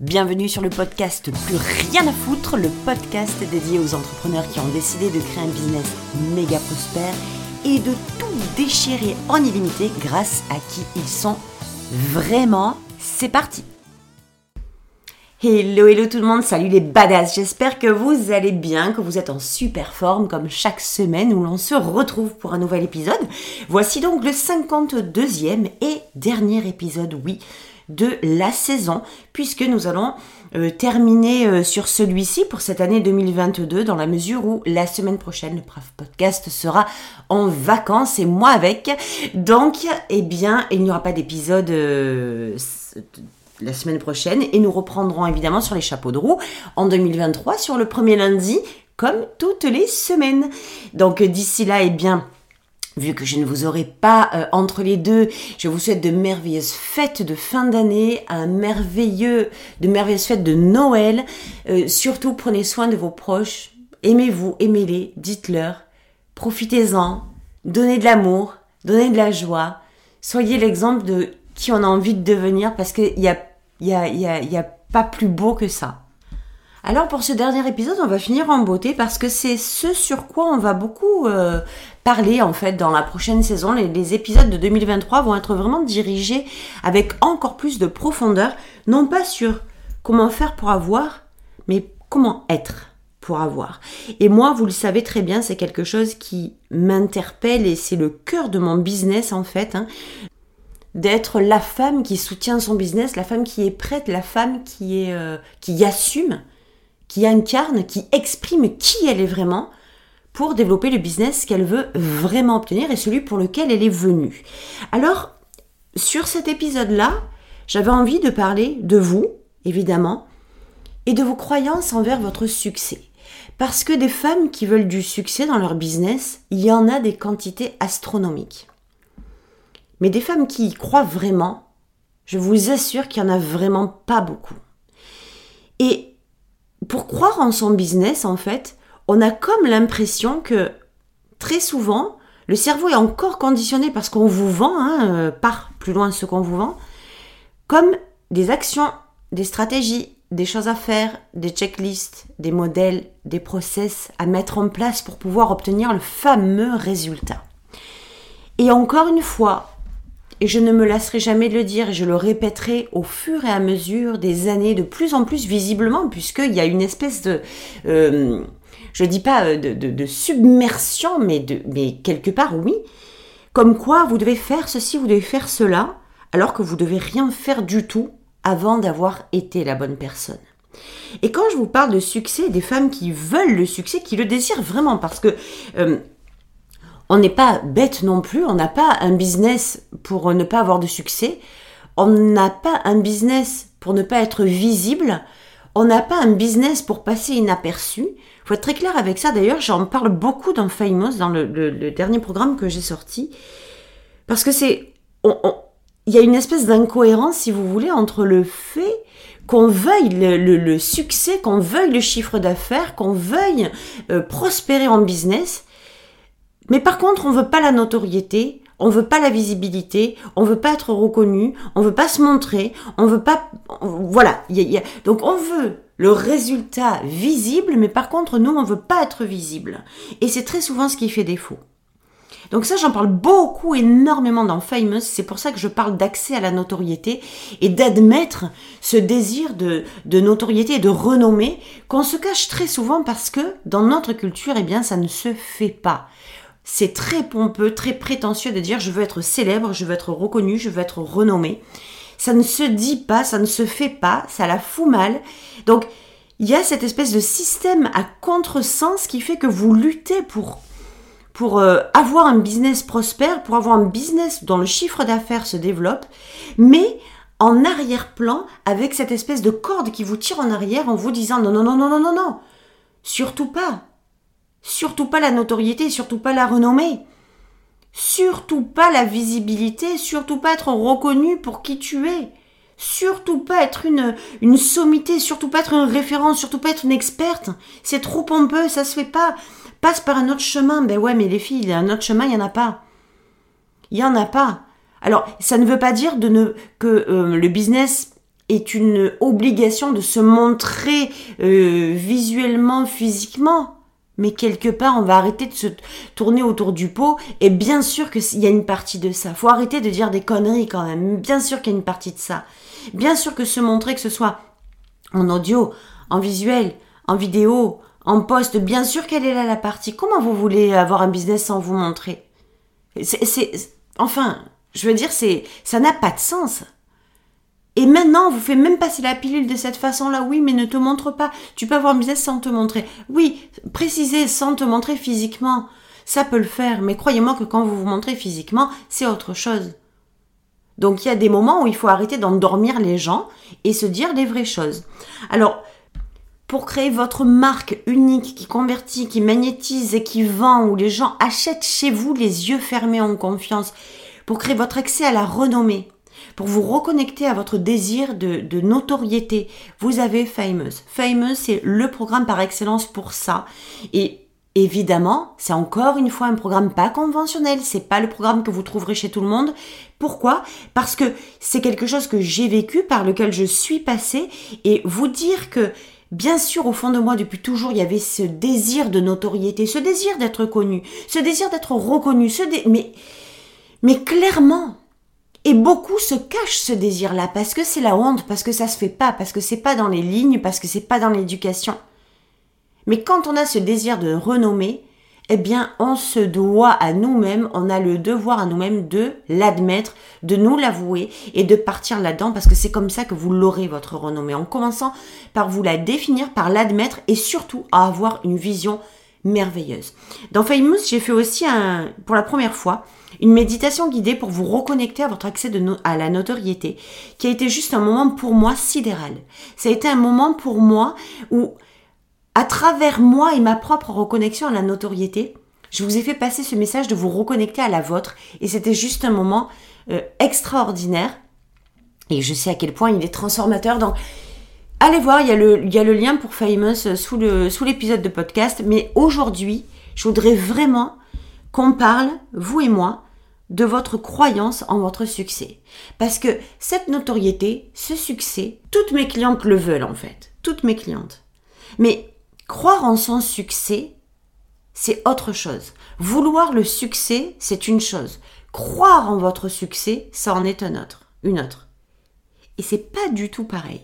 Bienvenue sur le podcast Plus rien à foutre, le podcast dédié aux entrepreneurs qui ont décidé de créer un business méga prospère et de tout déchirer en illimité grâce à qui ils sont vraiment. C'est parti Hello, hello tout le monde, salut les badass, j'espère que vous allez bien, que vous êtes en super forme comme chaque semaine où l'on se retrouve pour un nouvel épisode. Voici donc le 52e et dernier épisode, oui, de la saison, puisque nous allons euh, terminer euh, sur celui-ci pour cette année 2022, dans la mesure où la semaine prochaine, le Brave Podcast sera en vacances et moi avec. Donc, eh bien, il n'y aura pas d'épisode euh, la semaine prochaine et nous reprendrons évidemment sur les chapeaux de roue en 2023 sur le premier lundi comme toutes les semaines. Donc d'ici là, eh bien, vu que je ne vous aurai pas euh, entre les deux, je vous souhaite de merveilleuses fêtes de fin d'année, un merveilleux, de merveilleuses fêtes de Noël. Euh, surtout, prenez soin de vos proches. Aimez-vous, aimez-les, dites-leur. Profitez-en. Donnez de l'amour, donnez de la joie. Soyez l'exemple de qui on a envie de devenir parce qu'il y a, y, a, y, a, y a pas plus beau que ça. Alors pour ce dernier épisode, on va finir en beauté parce que c'est ce sur quoi on va beaucoup euh, parler en fait dans la prochaine saison. Les, épisodes de 2023 vont être vraiment dirigés avec encore plus de profondeur, non pas sur comment faire pour avoir, mais comment être pour avoir. Et moi, vous le savez très bien, c'est quelque chose qui m'interpelle et c'est le cœur de mon business en fait. Hein d'être la femme qui soutient son business, la femme qui est prête, la femme qui est euh, qui assume, qui incarne, qui exprime qui elle est vraiment pour développer le business qu'elle veut vraiment obtenir et celui pour lequel elle est venue. Alors, sur cet épisode-là, j'avais envie de parler de vous, évidemment, et de vos croyances envers votre succès. Parce que des femmes qui veulent du succès dans leur business, il y en a des quantités astronomiques. Mais des femmes qui y croient vraiment, je vous assure qu'il n'y en a vraiment pas beaucoup. Et pour croire en son business, en fait, on a comme l'impression que très souvent, le cerveau est encore conditionné parce qu'on vous vend, hein, euh, par plus loin ce qu'on vous vend, comme des actions, des stratégies, des choses à faire, des checklists, des modèles, des process à mettre en place pour pouvoir obtenir le fameux résultat. Et encore une fois, et je ne me lasserai jamais de le dire, et je le répéterai au fur et à mesure des années, de plus en plus visiblement, puisqu'il y a une espèce de... Euh, je dis pas euh, de, submersion, mais, de, mais quelque part oui. Comme quoi, vous devez faire ceci, vous devez faire cela, alors que vous devez rien faire du tout avant d'avoir été la bonne personne. Et quand je vous parle de succès, des femmes qui veulent le succès, qui le désirent vraiment, parce que euh, on n'est pas bête non plus, on n'a pas un business pour ne pas avoir de succès, on n'a pas un business pour ne pas être visible, on n'a pas un business pour passer inaperçu. Il faut être très clair avec ça. D'ailleurs, j'en parle beaucoup dans Famous, dans le, dernier programme que j'ai sorti, parce que c'est, il y a une espèce d'incohérence, si vous voulez, entre le fait qu'on veuille le, succès, qu'on veuille le chiffre d'affaires, qu'on veuille euh, prospérer en business, mais par contre, on veut pas la notoriété, on veut pas la visibilité, on veut pas être reconnu, on veut pas se montrer, on veut pas, voilà. donc on veut le résultat visible, mais par contre, nous, on veut pas être visible. Et c'est très souvent ce qui fait défaut. Donc ça, j'en parle beaucoup, énormément dans Famous. C'est pour ça que je parle d'accès à la notoriété et d'admettre ce désir de, de notoriété et de renommée qu'on se cache très souvent parce que dans notre culture, eh bien, ça ne se fait pas. C'est très pompeux, très prétentieux de dire je veux être célèbre, je veux être reconnu, je veux être renommé. Ça ne se dit pas, ça ne se fait pas, ça la fout mal. Donc, il y a cette espèce de système à contresens qui fait que vous luttez pour pour euh, avoir un business prospère, pour avoir un business dont le chiffre d'affaires se développe, mais en arrière-plan avec cette espèce de corde qui vous tire en arrière en vous disant non non non non non non non, surtout pas. Surtout pas la notoriété, surtout pas la renommée. Surtout pas la visibilité, surtout pas être reconnu pour qui tu es. Surtout pas être une, une sommité, surtout pas être une référence, surtout pas être une experte. C'est trop pompeux, ça se fait pas. Passe par un autre chemin. Ben ouais, mais les filles, un autre chemin, il y en a pas. Il y en a pas. Alors, ça ne veut pas dire de ne, que euh, le business est une obligation de se montrer euh, visuellement, physiquement. Mais quelque part, on va arrêter de se tourner autour du pot. Et bien sûr qu'il y a une partie de ça. Faut arrêter de dire des conneries quand même. Bien sûr qu'il y a une partie de ça. Bien sûr que se montrer, que ce soit en audio, en visuel, en vidéo, en poste, bien sûr qu'elle est là la partie. Comment vous voulez avoir un business sans vous montrer? C'est, enfin, je veux dire, c'est, ça n'a pas de sens. Et maintenant, vous fait même passer la pilule de cette façon-là. Oui, mais ne te montre pas. Tu peux avoir un business sans te montrer. Oui, préciser sans te montrer physiquement. Ça peut le faire. Mais croyez-moi que quand vous vous montrez physiquement, c'est autre chose. Donc il y a des moments où il faut arrêter d'endormir les gens et se dire les vraies choses. Alors, pour créer votre marque unique qui convertit, qui magnétise et qui vend, où les gens achètent chez vous les yeux fermés en confiance, pour créer votre accès à la renommée, pour vous reconnecter à votre désir de, de notoriété, vous avez Famous. Famous, c'est le programme par excellence pour ça. Et Évidemment, c'est encore une fois un programme pas conventionnel, c'est pas le programme que vous trouverez chez tout le monde. Pourquoi? Parce que c'est quelque chose que j'ai vécu, par lequel je suis passée, et vous dire que Bien sûr, au fond de moi, depuis toujours, il y avait ce désir de notoriété, ce désir d'être connu, ce désir d'être reconnu, ce mais, mais clairement, et beaucoup se cachent ce désir-là parce que c'est la honte, parce que ça se fait pas, parce que c'est pas dans les lignes, parce que c'est pas dans l'éducation. Mais quand on a ce désir de renommer, eh bien, on se doit à nous-mêmes, on a le devoir à nous-mêmes de l'admettre, de nous l'avouer et de partir là-dedans parce que c'est comme ça que vous l'aurez votre renommée. En commençant par vous la définir, par l'admettre et surtout à avoir une vision merveilleuse. Dans Famous, j'ai fait aussi un, pour la première fois, une méditation guidée pour vous reconnecter à votre accès de à la notoriété, qui a été juste un moment pour moi sidéral. Ça a été un moment pour moi où, à travers moi et ma propre reconnexion à la notoriété, je vous ai fait passer ce message de vous reconnecter à la vôtre, et c'était juste un moment euh, extraordinaire. Et je sais à quel point il est transformateur. Donc, allez voir, il y a le, lien pour Famous euh, sous l'épisode de podcast. Mais aujourd'hui, je voudrais vraiment qu'on parle, vous et moi, de votre croyance en votre succès. Parce que cette notoriété, ce succès, toutes mes clientes le veulent en fait. Toutes mes clientes. Mais croire en son succès, c'est autre chose. Vouloir le succès, c'est une chose. Croire en votre succès, ça en est un autre, une autre. Et c'est pas du tout pareil.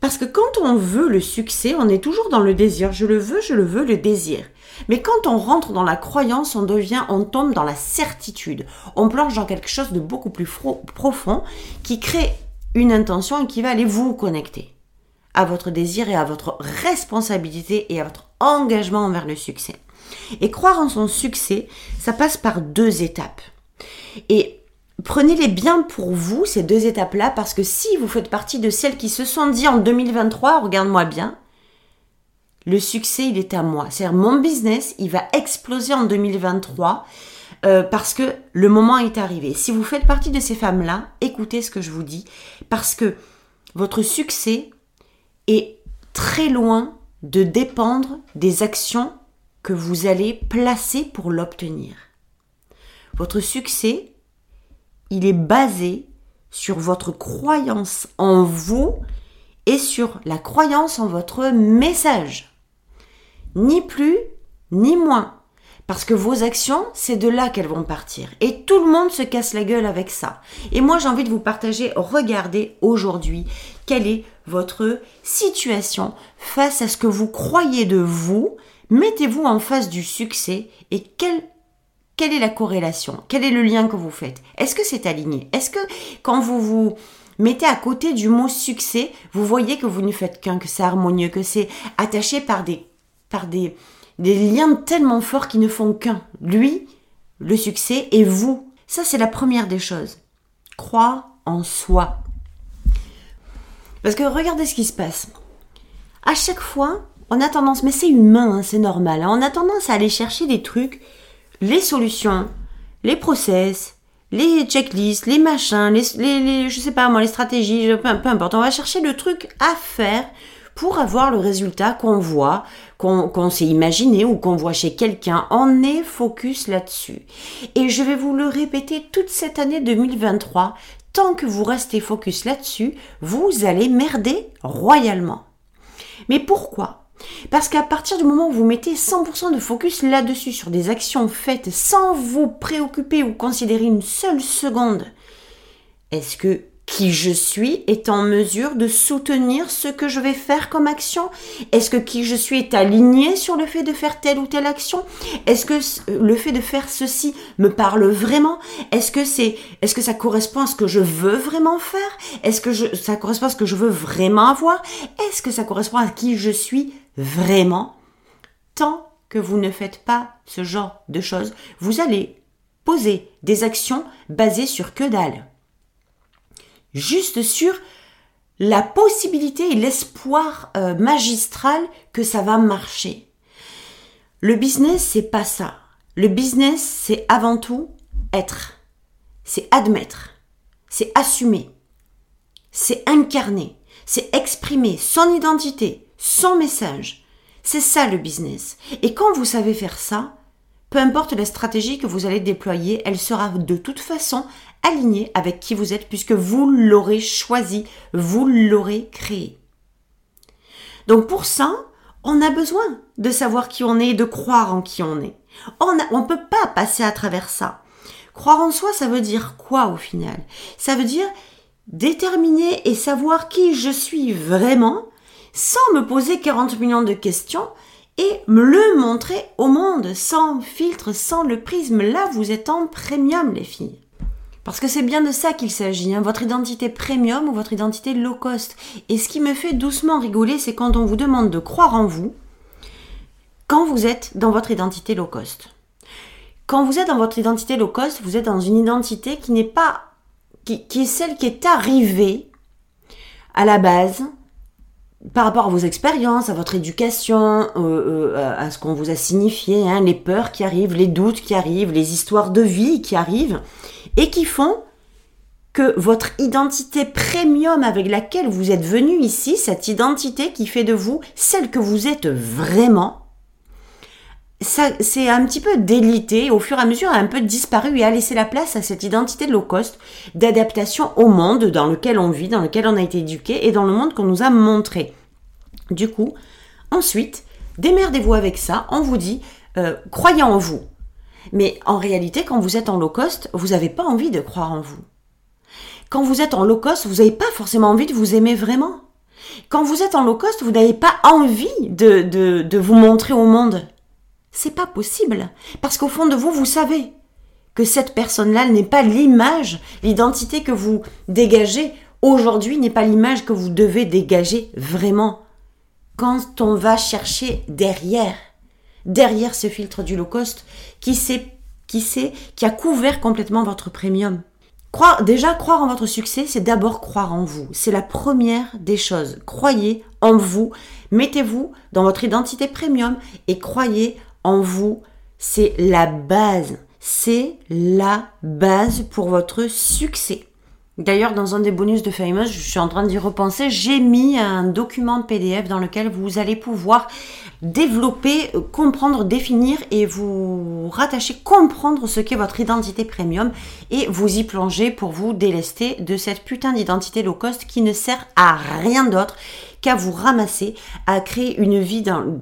Parce que quand on veut le succès, on est toujours dans le désir. Je le veux, je le veux, le désir. Mais quand on rentre dans la croyance, on devient, on tombe dans la certitude. On plonge dans quelque chose de beaucoup plus profond qui crée une intention et qui va aller vous connecter à votre désir et à votre responsabilité et à votre engagement envers le succès. Et croire en son succès, ça passe par deux étapes. Et prenez-les bien pour vous, ces deux étapes-là, parce que si vous faites partie de celles qui se sont dit en 2023, regarde-moi bien, le succès, il est à moi. C'est-à-dire, mon business, il va exploser en 2023 euh, parce que le moment est arrivé. Si vous faites partie de ces femmes-là, écoutez ce que je vous dis, parce que votre succès est très loin de dépendre des actions que vous allez placer pour l'obtenir. Votre succès, il est basé sur votre croyance en vous et sur la croyance en votre message. Ni plus, ni moins. Parce que vos actions, c'est de là qu'elles vont partir. Et tout le monde se casse la gueule avec ça. Et moi, j'ai envie de vous partager, regardez aujourd'hui, quelle est votre situation face à ce que vous croyez de vous. Mettez-vous en face du succès et quelle, quelle est la corrélation? Quel est le lien que vous faites? Est-ce que c'est aligné? Est-ce que quand vous vous mettez à côté du mot succès, vous voyez que vous ne faites qu'un, que c'est harmonieux, que c'est attaché par des par des, liens tellement forts qui ne font qu'un? Lui, le succès, et vous. Ça, c'est la première des choses. Croire en soi. Parce que regardez ce qui se passe. À chaque fois, on a tendance, mais c'est humain, hein, c'est normal, hein, on a tendance à aller chercher des trucs, les solutions, les process, les checklists, les machins, les, les, je sais pas moi, les stratégies, peu, importe. On va chercher le truc à faire pour avoir le résultat qu'on voit, qu'on s'est imaginé ou qu'on voit chez quelqu'un. On est focus là-dessus. Et je vais vous le répéter toute cette année 2023, tant que vous restez focus là-dessus, vous allez merder royalement. Mais pourquoi? Parce qu'à partir du moment où vous mettez 100% de focus là-dessus, sur des actions faites sans vous préoccuper ou considérer une seule seconde, est-ce que qui je suis est en mesure de soutenir ce que je vais faire comme action? Est-ce que qui je suis est aligné sur le fait de faire telle ou telle action? Est-ce que le fait de faire ceci me parle vraiment? Est-ce que c'est est-ce que ça correspond à ce que je veux vraiment faire? Est-ce que ça correspond à ce que je veux vraiment avoir? Est-ce que ça correspond à qui je suis vraiment Tant que vous ne faites pas ce genre de choses, vous allez poser des actions basées sur que dalle juste sur la possibilité et l'espoir euh, magistral que ça va marcher. Le business, c'est pas ça. Le business, c'est avant tout être. C'est admettre. C'est assumer. C'est incarner. C'est exprimer son identité, son message. C'est ça le business. Et quand vous savez faire ça, peu importe la stratégie que vous allez déployer, elle sera de toute façon alignée avec qui vous êtes puisque vous l'aurez choisi, vous l'aurez créé. Donc pour ça, on a besoin de savoir qui on est et de croire en qui on est. On ne peut pas passer à travers ça. Croire en soi, ça veut dire quoi au final? Ça veut dire déterminer et savoir qui je suis vraiment sans me poser 40 millions de questions, et me le montrer au monde sans filtre, sans le prisme. Là, vous êtes en premium, les filles. Parce que c'est bien de ça qu'il s'agit, hein. votre identité premium ou votre identité low cost. Et ce qui me fait doucement rigoler, c'est quand on vous demande de croire en vous quand vous êtes dans votre identité low cost. Quand vous êtes dans votre identité low cost, vous êtes dans une identité qui n'est pas, qui, qui est celle qui est arrivée à la base par rapport à vos expériences, à votre éducation, euh, euh, à ce qu'on vous a signifié, hein, les peurs qui arrivent, les doutes qui arrivent, les histoires de vie qui arrivent, et qui font que votre identité premium avec laquelle vous êtes venu ici, cette identité qui fait de vous celle que vous êtes vraiment, ça c'est un petit peu délité, au fur et à mesure a un peu disparu et a laissé la place à cette identité low cost d'adaptation au monde dans lequel on vit, dans lequel on a été éduqué et dans le monde qu'on nous a montré. Du coup, ensuite, démerdez-vous avec ça, on vous dit, euh, croyez en vous. Mais en réalité, quand vous êtes en low cost, vous n'avez pas envie de croire en vous. Quand vous êtes en low cost, vous n'avez pas forcément envie de vous aimer vraiment. Quand vous êtes en low cost, vous n'avez pas envie de, de, de vous montrer au monde. C'est pas possible. Parce qu'au fond de vous, vous savez que cette personne-là n'est pas l'image, l'identité que vous dégagez aujourd'hui n'est pas l'image que vous devez dégager vraiment. Quand on va chercher derrière, derrière ce filtre du low cost, qui sait, qui sait, qui a couvert complètement votre premium. Croire, déjà, croire en votre succès, c'est d'abord croire en vous. C'est la première des choses. Croyez en vous. Mettez-vous dans votre identité premium et croyez en vous, c'est la base. C'est la base pour votre succès. D'ailleurs, dans un des bonus de Famous, je suis en train d'y repenser, j'ai mis un document PDF dans lequel vous allez pouvoir développer, comprendre, définir et vous rattacher, comprendre ce qu'est votre identité premium et vous y plonger pour vous délester de cette putain d'identité low cost qui ne sert à rien d'autre qu'à vous ramasser, à créer une vie dans,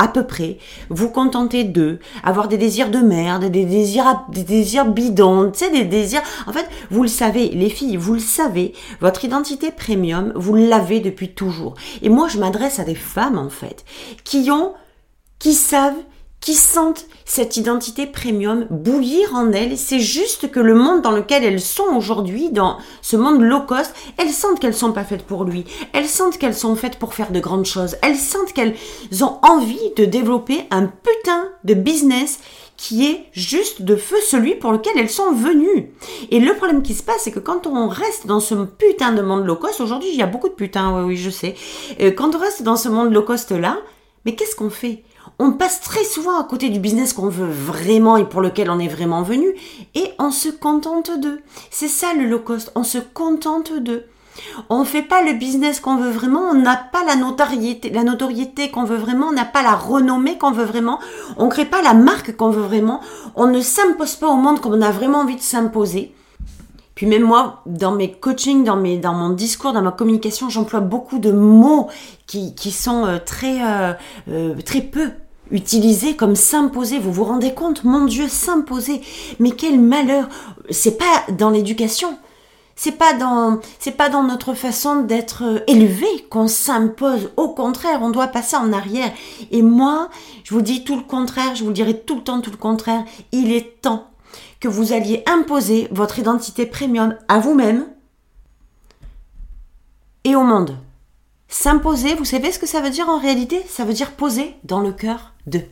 à peu près, vous contenter d'eux, avoir des désirs de merde, des désirs, des désirs bidons, tu des désirs. En fait, vous le savez, les filles, vous le savez, votre identité premium, vous l'avez depuis toujours. Et moi, je m'adresse à des femmes, en fait, qui ont, qui savent qui sentent cette identité premium bouillir en elles. C'est juste que le monde dans lequel elles sont aujourd'hui, dans ce monde low cost, elles sentent qu'elles sont pas faites pour lui. Elles sentent qu'elles sont faites pour faire de grandes choses. Elles sentent qu'elles ont envie de développer un putain de business qui est juste de feu celui pour lequel elles sont venues. Et le problème qui se passe, c'est que quand on reste dans ce putain de monde low cost, aujourd'hui il y a beaucoup de putains, oui, oui, je sais. Euh, quand on reste dans ce monde low cost là, mais qu'est-ce qu'on fait? On passe très souvent à côté du business qu'on veut vraiment et pour lequel on est vraiment venu et on se contente d'eux. C'est ça le low cost, on se contente d'eux. On ne fait pas le business qu'on veut vraiment, on n'a pas la notoriété, qu'on veut vraiment, on n'a pas la renommée qu'on veut vraiment, on ne crée pas la marque qu'on veut vraiment, on ne s'impose pas au monde comme on a vraiment envie de s'imposer. Puis même moi, dans mes coachings, dans, mon discours, dans ma communication, j'emploie beaucoup de mots qui, sont euh, euh, euh, très peu utilisés comme s'imposer. Vous vous rendez compte? Mon Dieu, s'imposer. Mais quel malheur C'est pas dans l'éducation. C'est pas dans, c'est pas dans notre façon d'être élevé qu'on s'impose. Au contraire, on doit passer en arrière. Et moi, je vous dis tout le contraire. Je vous dirai tout le temps tout le contraire. Il est temps que vous alliez imposer votre identité premium à vous-même et au monde. S'imposer, vous savez ce que ça veut dire en réalité? Ça veut dire poser dans le cœur de.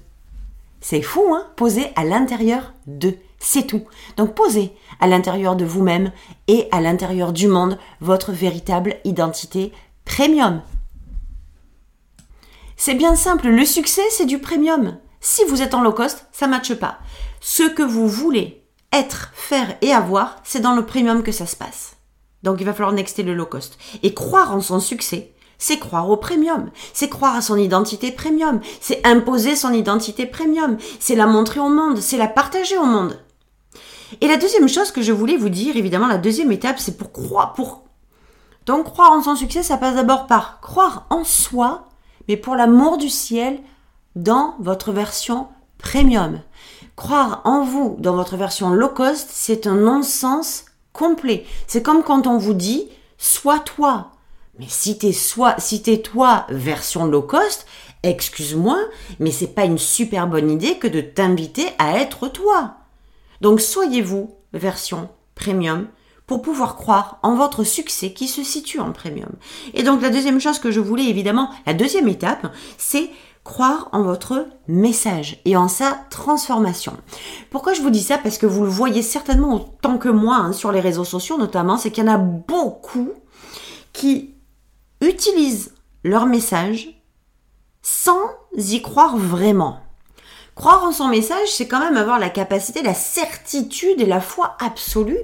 C'est fou, hein Poser à l'intérieur de. C'est tout. Donc posez à l'intérieur de vous-même et à l'intérieur du monde votre véritable identité premium. C'est bien simple, le succès c'est du premium. Si vous êtes en low cost, ça ne matche pas. Ce que vous voulez être, faire et avoir, c'est dans le premium que ça se passe. Donc il va falloir nexter le low cost. Et croire en son succès, c'est croire au premium, c'est croire à son identité premium, c'est imposer son identité premium, c'est la montrer au monde, c'est la partager au monde. Et la deuxième chose que je voulais vous dire, évidemment, la deuxième étape, c'est pour croire, pour... Donc croire en son succès, ça passe d'abord par croire en soi, mais pour l'amour du ciel, dans votre version premium. Croire en vous dans votre version low cost, c'est un non-sens complet. C'est comme quand on vous dit sois toi. Mais si t'es soit, si t'es toi version low cost, excuse-moi, mais c'est pas une super bonne idée que de t'inviter à être toi. Donc soyez-vous version premium pour pouvoir croire en votre succès qui se situe en premium. Et donc la deuxième chose que je voulais évidemment, la deuxième étape, c'est croire en votre message et en sa transformation. Pourquoi je vous dis ça? Parce que vous le voyez certainement autant que moi hein, sur les réseaux sociaux notamment, c'est qu'il y en a beaucoup qui utilisent leur message sans y croire vraiment. Croire en son message, c'est quand même avoir la capacité, la certitude et la foi absolue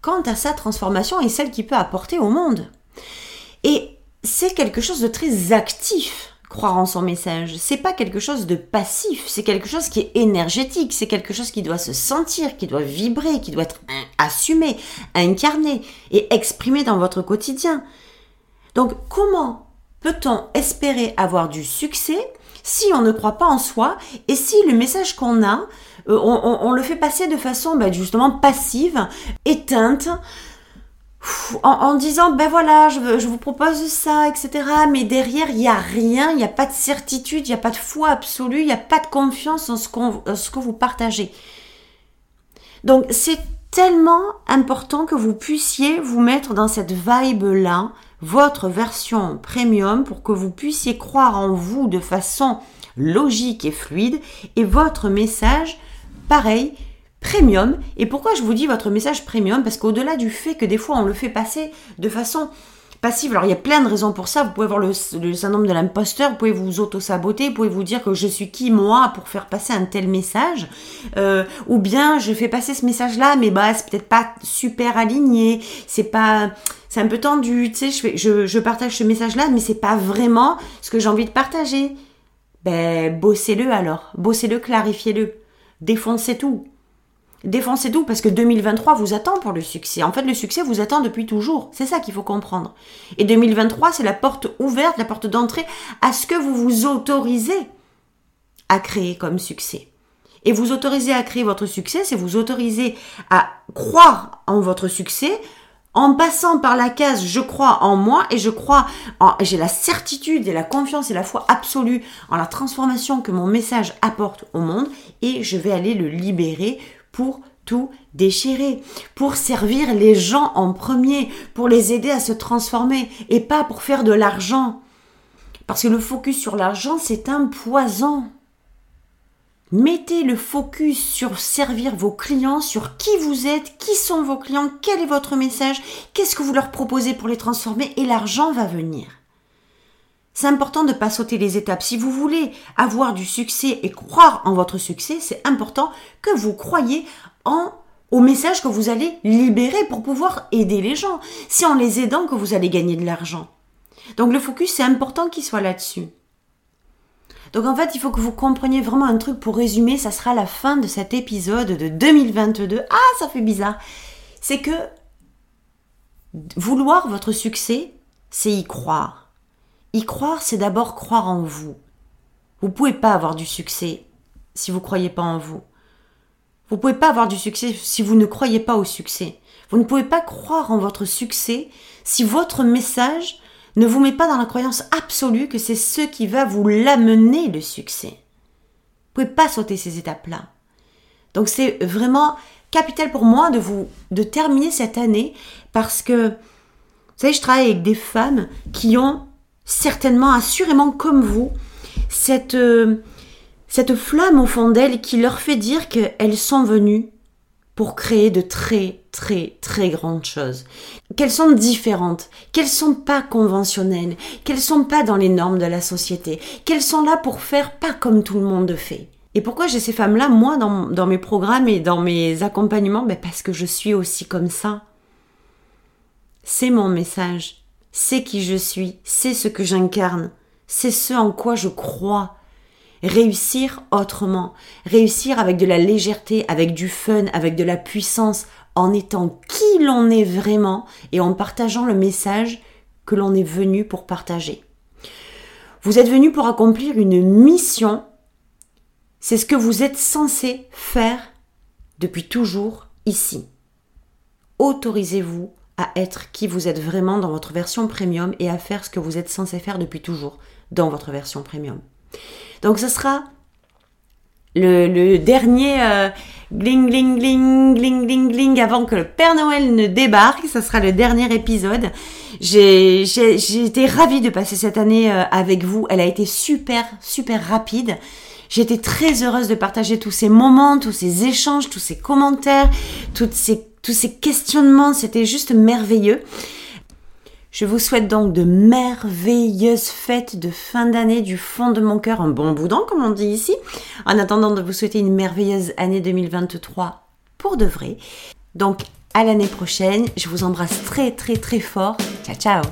quant à sa transformation et celle qu'il peut apporter au monde. Et c'est quelque chose de très actif croire en son message. C'est pas quelque chose de passif, c'est quelque chose qui est énergétique, c'est quelque chose qui doit se sentir, qui doit vibrer, qui doit être assumé, incarné et exprimé dans votre quotidien. Donc comment peut-on espérer avoir du succès si on ne croit pas en soi et si le message qu'on a, euh, on, le fait passer de façon bah, justement passive, éteinte, en, disant ben voilà je, vous propose ça etc mais derrière il n'y a rien il n'y a pas de certitude il n'y a pas de foi absolue il n'y a pas de confiance en ce, qu'on, ce que vous partagez. Donc c'est tellement important que vous puissiez vous mettre dans cette vibe là votre version premium pour que vous puissiez croire en vous de façon logique et fluide et votre message pareil premium. Et pourquoi je vous dis votre message premium? Parce qu'au-delà du fait que des fois on le fait passer de façon passive, alors il y a plein de raisons pour ça. Vous pouvez avoir le, syndrome de l'imposteur, vous pouvez vous auto-saboter, vous pouvez vous dire que je suis qui moi pour faire passer un tel message. Euh, ou bien je fais passer ce message-là, mais bah c'est peut-être pas super aligné, c'est pas c'est un peu tendu, tu sais, je, je, je partage ce message-là, mais c'est pas vraiment ce que j'ai envie de partager. Ben, bossez-le alors, bossez-le, clarifiez-le, défoncez tout. Défoncez tout parce que 2023 vous attend pour le succès. En fait, le succès vous attend depuis toujours. C'est ça qu'il faut comprendre. Et 2023, c'est la porte ouverte, la porte d'entrée à ce que vous vous autorisez à créer comme succès. Et vous autorisez à créer votre succès, c'est vous autoriser à croire en votre succès en passant par la case je crois en moi et je crois en j'ai la certitude et la confiance et la foi absolue en la transformation que mon message apporte au monde et je vais aller le libérer pour tout déchirer, pour servir les gens en premier, pour les aider à se transformer et pas pour faire de l'argent. Parce que le focus sur l'argent, c'est un poison. Mettez le focus sur servir vos clients, sur qui vous êtes, qui sont vos clients, quel est votre message, qu'est-ce que vous leur proposez pour les transformer et l'argent va venir. C'est important de ne pas sauter les étapes. Si vous voulez avoir du succès et croire en votre succès, c'est important que vous croyez en au message que vous allez libérer pour pouvoir aider les gens. C'est en les aidant que vous allez gagner de l'argent. Donc le focus, c'est important qu'il soit là-dessus. Donc en fait, il faut que vous compreniez vraiment un truc pour résumer, ça sera la fin de cet épisode de 2022. Ah, ça fait bizarre. C'est que vouloir votre succès, c'est y croire. Y croire, c'est d'abord croire en vous. Vous ne pouvez pas avoir du succès si vous croyez pas en vous. Vous ne pouvez pas avoir du succès si vous ne croyez pas au succès. Vous ne pouvez pas croire en votre succès si votre message ne vous met pas dans la croyance absolue que c'est ce qui va vous l'amener le succès. Vous pouvez pas sauter ces étapes-là. Donc c'est vraiment capital pour moi de vous de terminer cette année parce que vous savez je travaille avec des femmes qui ont certainement assurément comme vous cette euh, cette flamme au fond d'elles qui leur fait dire qu'elles sont venues pour créer de très très très grandes choses, qu'elles sont différentes, qu'elles sont pas conventionnelles, qu'elles sont pas dans les normes de la société, qu'elles sont là pour faire pas comme tout le monde fait. Et pourquoi j'ai ces femmes-là, moi, dans, mes programmes et dans mes accompagnements? Ben Parce que je suis aussi comme ça. C'est mon message, c'est qui je suis, c'est ce que j'incarne, c'est ce en quoi je crois. Réussir autrement, réussir avec de la légèreté, avec du fun, avec de la puissance, en étant qui l'on est vraiment et en partageant le message que l'on est venu pour partager. Vous êtes venu pour accomplir une mission c'est ce que vous êtes censé faire depuis toujours ici. Autorisez-vous à être qui vous êtes vraiment dans votre version premium et à faire ce que vous êtes censé faire depuis toujours dans votre version premium. Donc ce sera le, dernier euh, gling gling gling gling gling gling avant que le Père Noël ne débarque. Ce sera le dernier épisode. J'ai été ravie de passer cette année euh, avec vous. Elle a été super super rapide. J'étais très heureuse de partager tous ces moments, tous ces échanges, tous ces commentaires, toutes ces, tous ces questionnements. C'était juste merveilleux. Je vous souhaite donc de merveilleuses fêtes de fin d'année du fond de mon cœur, un bon boudin comme on dit ici, en attendant de vous souhaiter une merveilleuse année 2023 pour de vrai. Donc à l'année prochaine, je vous embrasse très très très fort. Ciao ciao